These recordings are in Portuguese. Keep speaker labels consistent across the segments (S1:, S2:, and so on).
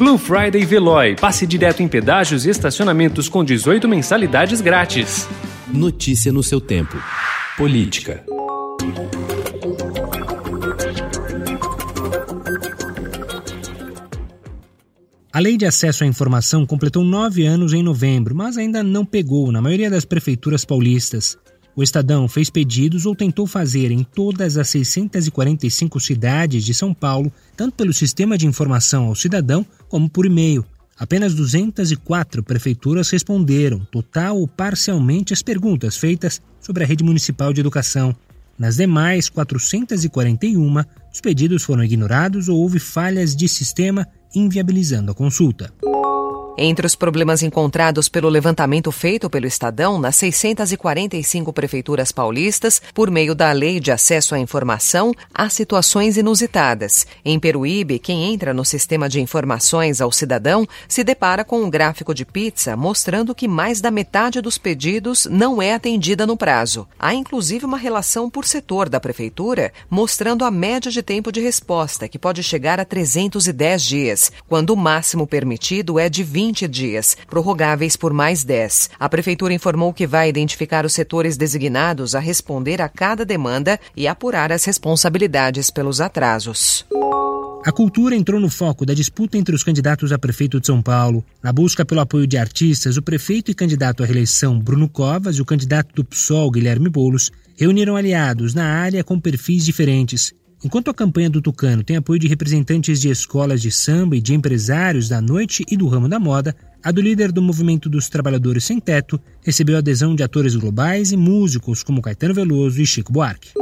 S1: Blue Friday Veloy. Passe direto em pedágios e estacionamentos com 18 mensalidades grátis.
S2: Notícia no seu tempo. Política.
S3: A lei de acesso à informação completou nove anos em novembro, mas ainda não pegou na maioria das prefeituras paulistas. O Estadão fez pedidos ou tentou fazer em todas as 645 cidades de São Paulo, tanto pelo sistema de informação ao cidadão como por e-mail. Apenas 204 prefeituras responderam, total ou parcialmente, as perguntas feitas sobre a rede municipal de educação. Nas demais 441, os pedidos foram ignorados ou houve falhas de sistema inviabilizando a consulta.
S4: Entre os problemas encontrados pelo levantamento feito pelo Estadão nas 645 prefeituras paulistas, por meio da Lei de Acesso à Informação, há situações inusitadas. Em Peruíbe, quem entra no sistema de informações ao cidadão se depara com um gráfico de pizza mostrando que mais da metade dos pedidos não é atendida no prazo. Há inclusive uma relação por setor da prefeitura mostrando a média de tempo de resposta, que pode chegar a 310 dias, quando o máximo permitido é de 20 20 dias, prorrogáveis por mais 10. A Prefeitura informou que vai identificar os setores designados a responder a cada demanda e apurar as responsabilidades pelos atrasos.
S3: A cultura entrou no foco da disputa entre os candidatos a prefeito de São Paulo. Na busca pelo apoio de artistas, o prefeito e candidato à reeleição Bruno Covas e o candidato do PSOL Guilherme Boulos reuniram aliados na área com perfis diferentes. Enquanto a campanha do Tucano tem apoio de representantes de escolas de samba e de empresários da noite e do ramo da moda, a do líder do movimento dos trabalhadores sem teto recebeu adesão de atores globais e músicos como Caetano Veloso e Chico Buarque.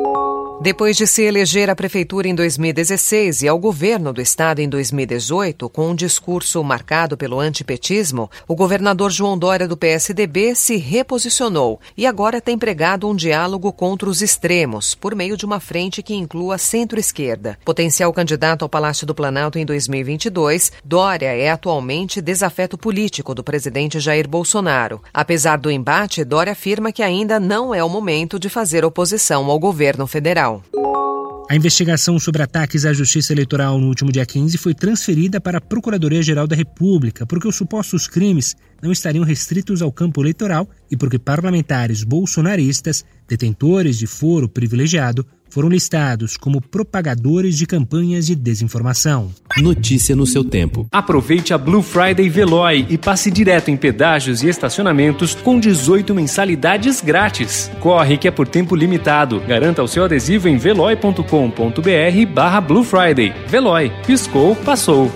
S4: Depois de se eleger à prefeitura em 2016 e ao governo do estado em 2018, com um discurso marcado pelo antipetismo, o governador João Dória do PSDB se reposicionou e agora tem pregado um diálogo contra os extremos, por meio de uma frente que inclua centro-esquerda. Potencial candidato ao Palácio do Planalto em 2022, Dória é atualmente desafeto político do presidente Jair Bolsonaro. Apesar do embate, Dória afirma que ainda não é o momento de fazer oposição ao governo federal.
S3: A investigação sobre ataques à Justiça Eleitoral no último dia 15 foi transferida para a Procuradoria-Geral da República, porque os supostos crimes não estariam restritos ao campo eleitoral e porque parlamentares bolsonaristas, detentores de foro privilegiado, foram listados como propagadores de campanhas de desinformação.
S2: Notícia no seu tempo.
S1: Aproveite a Blue Friday Veloy e passe direto em pedágios e estacionamentos com 18 mensalidades grátis. Corre que é por tempo limitado. Garanta o seu adesivo em veloy.com.br barra Blue Friday. Veloy. Piscou, passou.